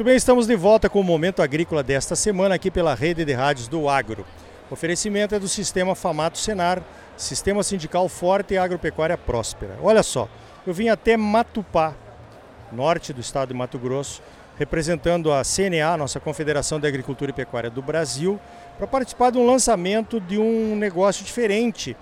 Muito bem, estamos de volta com o Momento Agrícola desta semana aqui pela rede de rádios do Agro. O oferecimento é do Sistema Famato Senar, Sistema Sindical Forte e Agropecuária Próspera. Olha só, eu vim até Matupá, norte do estado de Mato Grosso, representando a CNA, nossa Confederação de Agricultura e Pecuária do Brasil, para participar de um lançamento de um negócio diferente,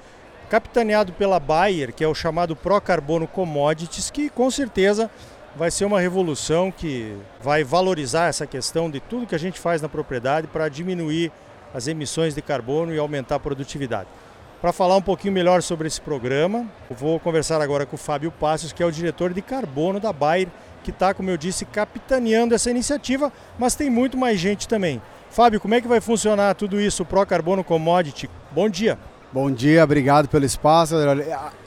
capitaneado pela Bayer, que é o chamado Pro Carbono Commodities, que com certeza vai ser uma revolução que vai valorizar essa questão de tudo que a gente faz na propriedade para diminuir as emissões de carbono e aumentar a produtividade. Para falar um pouquinho melhor sobre esse programa, vou conversar agora com o Fábio Passos, que é o diretor de carbono da Bayer, que está, como eu disse, capitaneando essa iniciativa, mas tem muito mais gente também. Fábio, como é que vai funcionar tudo isso, o Pro Carbono Commodity? Bom dia. Bom dia, obrigado pelo espaço.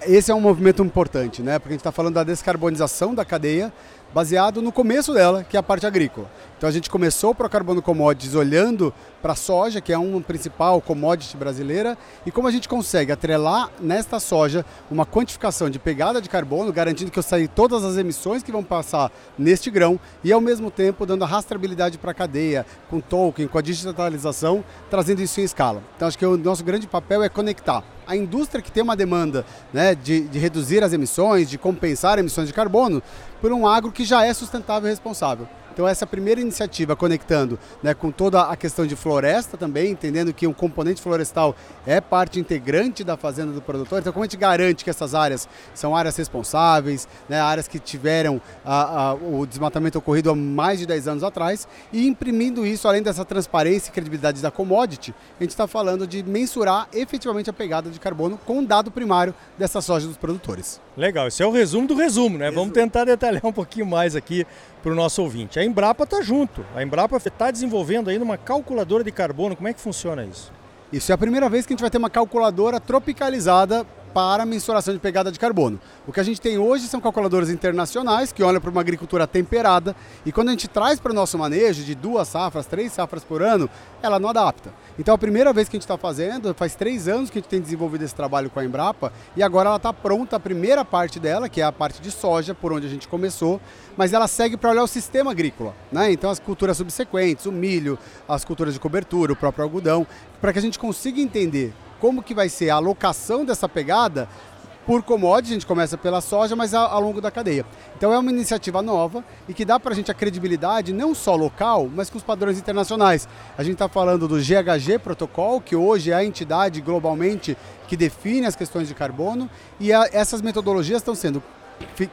Esse é um movimento importante, né? Porque a gente está falando da descarbonização da cadeia, baseado no começo dela, que é a parte agrícola. Então a gente começou o Carbono Commodities olhando para a soja, que é uma principal commodity brasileira, e como a gente consegue atrelar nesta soja uma quantificação de pegada de carbono, garantindo que eu saí todas as emissões que vão passar neste grão e ao mesmo tempo dando a rastreabilidade para a cadeia, com token, com a digitalização, trazendo isso em escala. Então acho que o nosso grande papel é conectar a indústria que tem uma demanda né, de, de reduzir as emissões, de compensar emissões de carbono, por um agro que já é sustentável e responsável. Então essa primeira iniciativa conectando né, com toda a questão de floresta também, entendendo que o componente florestal é parte integrante da fazenda do produtor. Então como a gente garante que essas áreas são áreas responsáveis, né, áreas que tiveram a, a, o desmatamento ocorrido há mais de 10 anos atrás e imprimindo isso, além dessa transparência e credibilidade da commodity, a gente está falando de mensurar efetivamente a pegada de carbono com um dado primário dessa soja dos produtores. Legal, esse é o resumo do resumo, né? Resumo. Vamos tentar detalhar um pouquinho mais aqui para o nosso ouvinte. A Embrapa está junto. A Embrapa está desenvolvendo ainda uma calculadora de carbono. Como é que funciona isso? Isso é a primeira vez que a gente vai ter uma calculadora tropicalizada para mensuração de pegada de carbono. O que a gente tem hoje são calculadoras internacionais que olham para uma agricultura temperada e quando a gente traz para o nosso manejo de duas safras, três safras por ano, ela não adapta. Então a primeira vez que a gente está fazendo, faz três anos que a gente tem desenvolvido esse trabalho com a Embrapa e agora ela está pronta a primeira parte dela, que é a parte de soja, por onde a gente começou, mas ela segue para olhar o sistema agrícola. Né? Então as culturas subsequentes, o milho, as culturas de cobertura, o próprio algodão, para que a gente consiga entender como que vai ser a alocação dessa pegada por commodity, a gente começa pela soja, mas ao, longo da cadeia. Então é uma iniciativa nova e que dá para a gente a credibilidade não só local, mas com os padrões internacionais. A gente está falando do GHG Protocol, que hoje é a entidade globalmente que define as questões de carbono, e a, essas metodologias estão sendo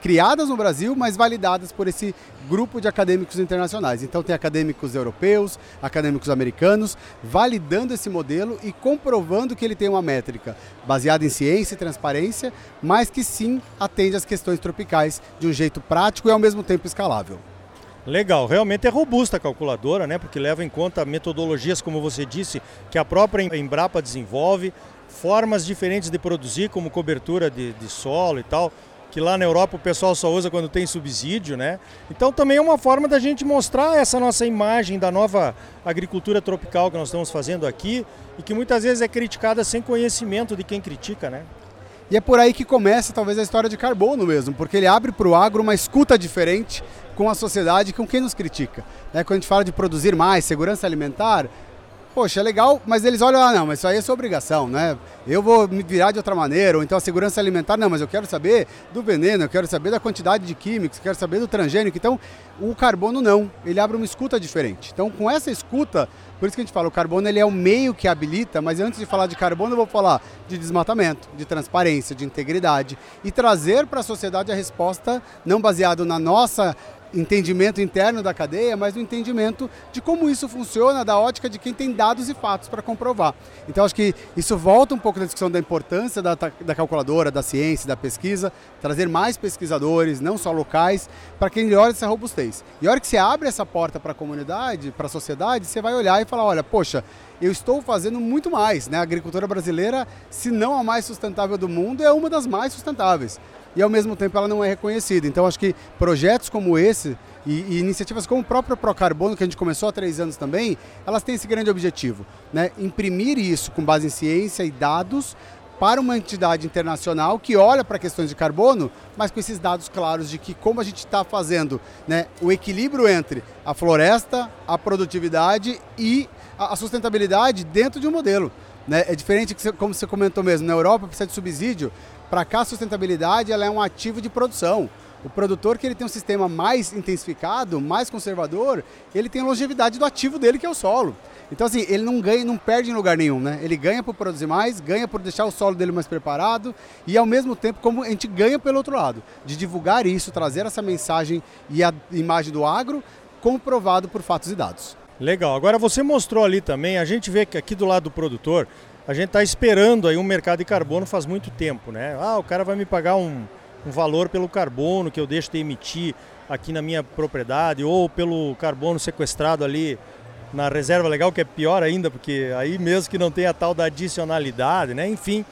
criadas no Brasil, mas validadas por esse grupo de acadêmicos internacionais. Então tem acadêmicos europeus, acadêmicos americanos, validando esse modelo e comprovando que ele tem uma métrica baseada em ciência e transparência, mas que sim atende às questões tropicais de um jeito prático e ao mesmo tempo escalável. Legal, realmente é robusta a calculadora, né? Porque leva em conta metodologias, como você disse, que a própria Embrapa desenvolve, formas diferentes de produzir, como cobertura de, de solo e tal que lá na Europa o pessoal só usa quando tem subsídio, né? Então também é uma forma da gente mostrar essa nossa imagem da nova agricultura tropical que nós estamos fazendo aqui e que muitas vezes é criticada sem conhecimento de quem critica, né? E é por aí que começa talvez a história de carbono mesmo, porque ele abre para o agro uma escuta diferente com a sociedade, com quem nos critica. Né? Quando a gente fala de produzir mais, segurança alimentar, poxa, é legal, mas eles olham, ah, não, mas isso aí é sua obrigação, né? Eu vou me virar de outra maneira, ou então a segurança alimentar, não, mas eu quero saber do veneno, eu quero saber da quantidade de químicos, eu quero saber do transgênico. Então, o carbono não, ele abre uma escuta diferente. Então, com essa escuta, por isso que a gente fala, o carbono ele é o meio que habilita, mas antes de falar de carbono, eu vou falar de desmatamento, de transparência, de integridade e trazer para a sociedade a resposta não baseado na nossa entendimento interno da cadeia, mas no entendimento de como isso funciona da ótica de quem tem dados e fatos para comprovar. Então acho que isso volta um pouco da discussão da importância da, da calculadora, da ciência, da pesquisa, trazer mais pesquisadores, não só locais, para que melhore essa robustez. E a hora que você abre essa porta para a comunidade, para a sociedade, você vai olhar e falar, olha, poxa, eu estou fazendo muito mais. Né? A agricultura brasileira, se não a mais sustentável do mundo, é uma das mais sustentáveis e ao mesmo tempo ela não é reconhecida. Então acho que projetos como esse e, e, iniciativas como o próprio Procarbono, que a gente começou há três anos também, elas têm esse grande objetivo, né? imprimir isso com base em ciência e dados para uma entidade internacional que olha para questões de carbono, mas com esses dados claros de que como a gente está fazendo né, o equilíbrio entre a floresta, a produtividade e a sustentabilidade dentro de um modelo. Né? É diferente, como você comentou mesmo, na Europa precisa de subsídio, para cá a sustentabilidade ela é um ativo de produção. O produtor que ele tem um sistema mais intensificado, mais conservador, ele tem longevidade do ativo dele que é o solo. Então, assim, ele não ganha, não perde em lugar nenhum, né? Ele ganha por produzir mais, ganha por deixar o solo dele mais preparado e, ao mesmo tempo, como a gente ganha pelo outro lado, de divulgar isso, trazer essa mensagem e a imagem do agro comprovado por fatos e dados. Legal. Agora, você mostrou ali também, a gente vê que aqui do lado do produtor, a gente está esperando aí um mercado de carbono faz muito tempo, né? Ah, o cara vai me pagar um, um valor pelo carbono que eu deixo de emitir aqui na minha propriedade ou pelo carbono sequestrado ali na reserva legal, que é pior ainda, porque aí mesmo que não tem a tal da adicionalidade, né? Enfim.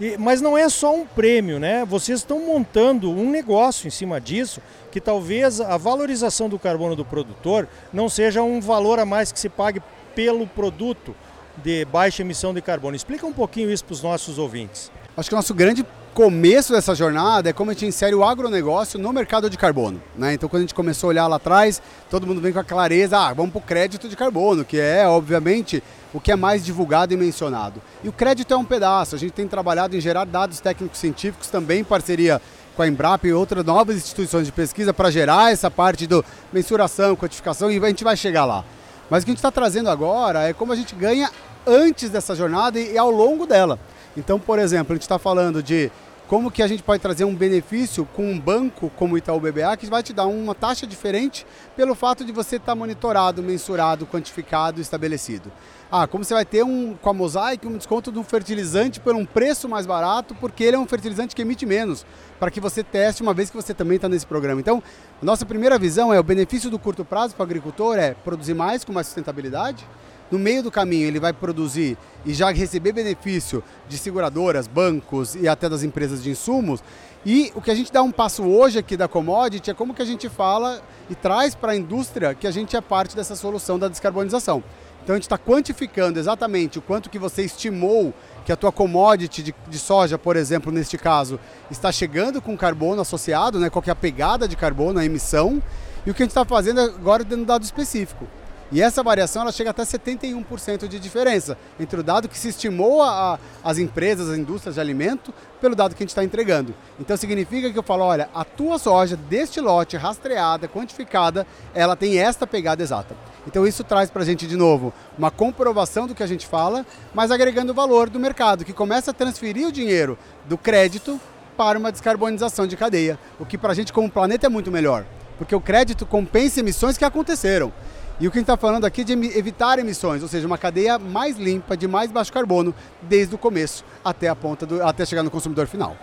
E, mas não é só um prêmio, né? Vocês estão montando um negócio em cima disso, que talvez a valorização do carbono do produtor não seja um valor a mais que se pague pelo produto de baixa emissão de carbono. Explica um pouquinho isso para os nossos ouvintes. Acho que o nosso grande começo dessa jornada é como a gente insere o agronegócio no mercado de carbono. Né? Então, quando a gente começou a olhar lá atrás, todo mundo vem com a clareza, ah, vamos para o crédito de carbono, que é, obviamente, o que é mais divulgado e mencionado. E o crédito é um pedaço, a gente tem trabalhado em gerar dados técnicos científicos também em parceria com a Embrapa e outras novas instituições de pesquisa para gerar essa parte do mensuração, quantificação e a gente vai chegar lá. Mas o que a gente está trazendo agora é como a gente ganha antes dessa jornada e ao longo dela. Então, por exemplo, a gente está falando de como que a gente pode trazer um benefício com um banco como o Itaú BBA que vai te dar uma taxa diferente pelo fato de você estar tá monitorado, mensurado, quantificado, estabelecido. Ah, como você vai ter um com a Mosaic um desconto de um fertilizante por um preço mais barato, porque ele é um fertilizante que emite menos, para que você teste uma vez que você também está nesse programa. Então, a nossa primeira visão é o benefício do curto prazo para o agricultor é produzir mais com mais sustentabilidade, no meio do caminho ele vai produzir e já receber benefício de seguradoras, bancos e até das empresas de insumos. E o que a gente dá um passo hoje aqui da commodity é como que a gente fala e traz para a indústria que a gente é parte dessa solução da descarbonização. Então a gente está quantificando exatamente o quanto que você estimou que a tua commodity de, de, soja, por exemplo, neste caso, está chegando com carbono associado, né? qual que é a pegada de carbono, a emissão, e o que a gente está fazendo agora é dando dado específico. E essa variação ela chega até 71% de diferença entre o dado que se estimou a, a, as empresas, as indústrias de alimento, pelo dado que a gente está entregando. Então significa que eu falo, olha, a tua soja deste lote rastreada, quantificada, ela tem esta pegada exata. Então isso traz para a gente de novo uma comprovação do que a gente fala, mas agregando valor do mercado, que começa a transferir o dinheiro do crédito para uma descarbonização de cadeia, o que para a gente como planeta é muito melhor, porque o crédito compensa emissões que aconteceram. E o que a gente está falando aqui é de evitar emissões, ou seja, uma cadeia mais limpa, de mais baixo carbono, desde o começo até a ponta do, até chegar no consumidor final.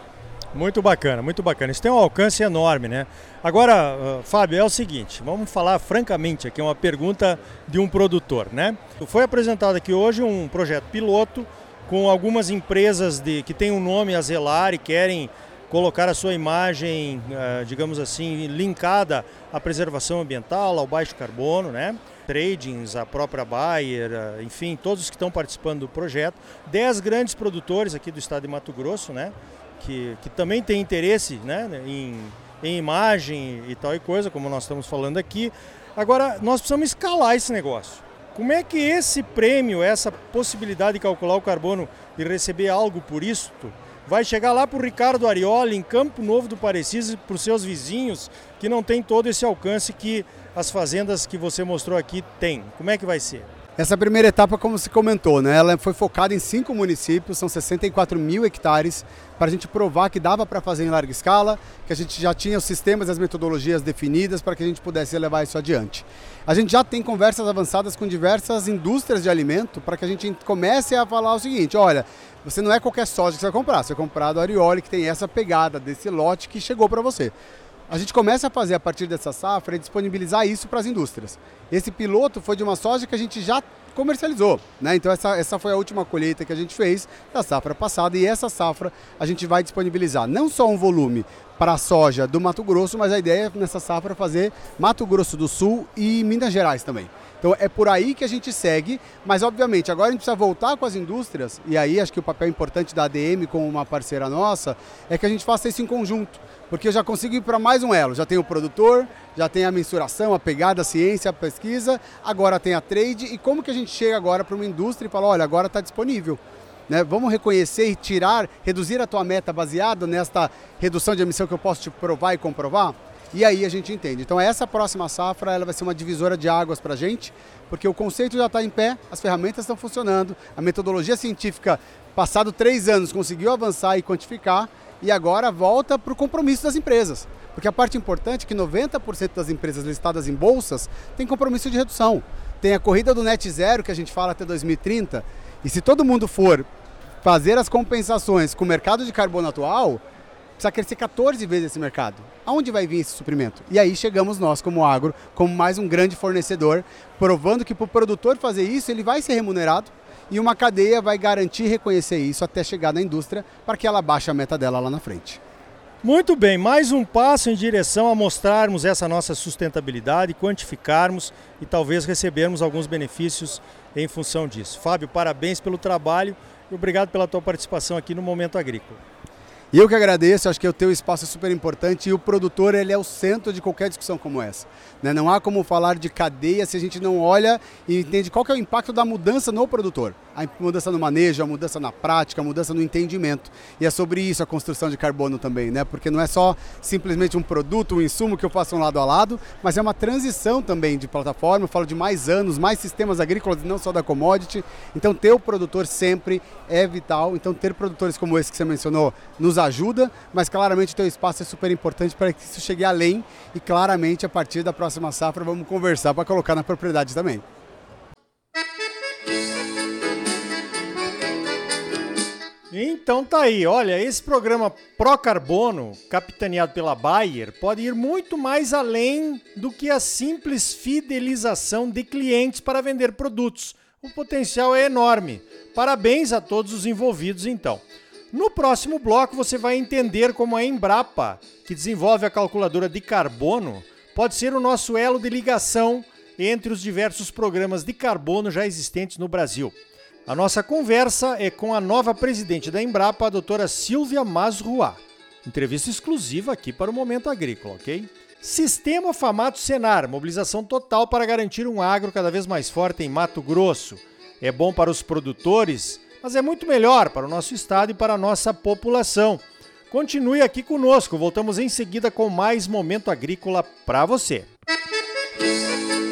Muito bacana, muito bacana. Isso tem um alcance enorme, né? Agora, uh, Fábio, é o seguinte, vamos falar francamente aqui, uma pergunta de um produtor, né? Foi apresentado aqui hoje um projeto piloto com algumas empresas de, que têm um nome a zelar e querem colocar a sua imagem, uh, digamos assim, linkada à preservação ambiental, ao baixo carbono, né? Tradings, a própria Bayer, uh, enfim, todos que estão participando do projeto. Dez grandes produtores aqui do estado de Mato Grosso, né? Que, que também têm interesse né? em, em imagem e tal e coisa, como nós estamos falando aqui. Agora, nós precisamos escalar esse negócio. Como é que esse prêmio, essa possibilidade de calcular o carbono e receber algo por isso, vai chegar lá para o Ricardo Arioli, em Campo Novo do Parecis, para os seus vizinhos, que não tem todo esse alcance que as fazendas que você mostrou aqui têm. Como é que vai ser? Essa primeira etapa, como se comentou, né, ela foi focada em cinco municípios, são 64 mil hectares, para a gente provar que dava para fazer em larga escala, que a gente já tinha os sistemas e as metodologias definidas para que a gente pudesse levar isso adiante. A gente já tem conversas avançadas com diversas indústrias de alimento para que a gente comece a falar o seguinte: olha, você não é qualquer soja que você vai comprar, você vai comprar do Arioli, que tem essa pegada desse lote que chegou para você. A gente começa a fazer a partir dessa safra e disponibilizar isso para as indústrias. Esse piloto foi de uma soja que a gente já comercializou, né? Então essa, essa foi a última colheita que a gente fez da safra passada e essa safra a gente vai disponibilizar não só um volume para a soja do Mato Grosso, mas a ideia é nessa safra fazer Mato Grosso do Sul e Minas Gerais também. Então é por aí que a gente segue, mas obviamente agora a gente precisa voltar com as indústrias, e aí acho que o papel importante da ADM como uma parceira nossa é que a gente faça isso em conjunto, porque eu já consigo ir para mais um elo, já tem o produtor, já tem a mensuração, a pegada, a ciência, a pesquisa, agora tem a trade, e como que a gente chega agora para uma indústria e fala, olha, agora está disponível. Né? Vamos reconhecer e tirar, reduzir a tua meta baseada nesta redução de emissão que eu posso te provar e comprovar? E aí a gente entende. Então essa próxima safra ela vai ser uma divisora de águas para a gente, porque o conceito já está em pé, as ferramentas estão funcionando, a metodologia científica, passado três anos, conseguiu avançar e quantificar, e agora volta para o compromisso das empresas. Porque a parte importante é que 90% das empresas listadas em bolsas tem compromisso de redução. Tem a corrida do net zero, que a gente fala até 2030, e se todo mundo for fazer as compensações com o mercado de carbono atual, precisa crescer 14 vezes esse mercado. Aonde vai vir esse suprimento? E aí chegamos nós, como agro, como mais um grande fornecedor, provando que para o produtor fazer isso, ele vai ser remunerado e uma cadeia vai garantir reconhecer isso até chegar na indústria para que ela baixe a meta dela lá na frente. Muito bem, mais um passo em direção a mostrarmos essa nossa sustentabilidade, quantificarmos e talvez recebermos alguns benefícios em função disso. Fábio, parabéns pelo trabalho e obrigado pela tua participação aqui no Momento Agrícola. E eu que agradeço, acho que o teu espaço é super importante e o produtor ele é o centro de qualquer discussão como essa. Né? Não há como falar de cadeia se a gente não olha e entende qual é o impacto da mudança no produtor a mudança no manejo, a mudança na prática, a mudança no entendimento. E é sobre isso a construção de carbono também, né? Porque não é só simplesmente um produto, um insumo que eu faço um lado a lado, mas é uma transição também de plataforma. Eu falo de mais anos, mais sistemas agrícolas, não só da commodity. Então, ter o produtor sempre é vital. Então, ter produtores como esse que você mencionou nos ajuda, mas claramente o teu espaço é super importante para que isso chegue além e claramente a partir da próxima safra vamos conversar para colocar na propriedade também. Então tá aí, olha, esse programa Pro Carbono, capitaneado pela Bayer, pode ir muito mais além do que a simples fidelização de clientes para vender produtos. O potencial é enorme. Parabéns a todos os envolvidos então. No próximo bloco você vai entender como a Embrapa, que desenvolve a calculadora de carbono, pode ser o nosso elo de ligação entre os diversos programas de carbono já existentes no Brasil. A nossa conversa é com a nova presidente da Embrapa, a doutora Silvia Masrua. Entrevista exclusiva aqui para o Momento Agrícola, ok? Sistema Famato Senar, mobilização total para garantir um agro cada vez mais forte em Mato Grosso. É bom para os produtores, mas é muito melhor para o nosso estado e para a nossa população. Continue aqui conosco, voltamos em seguida com mais Momento Agrícola para você. Música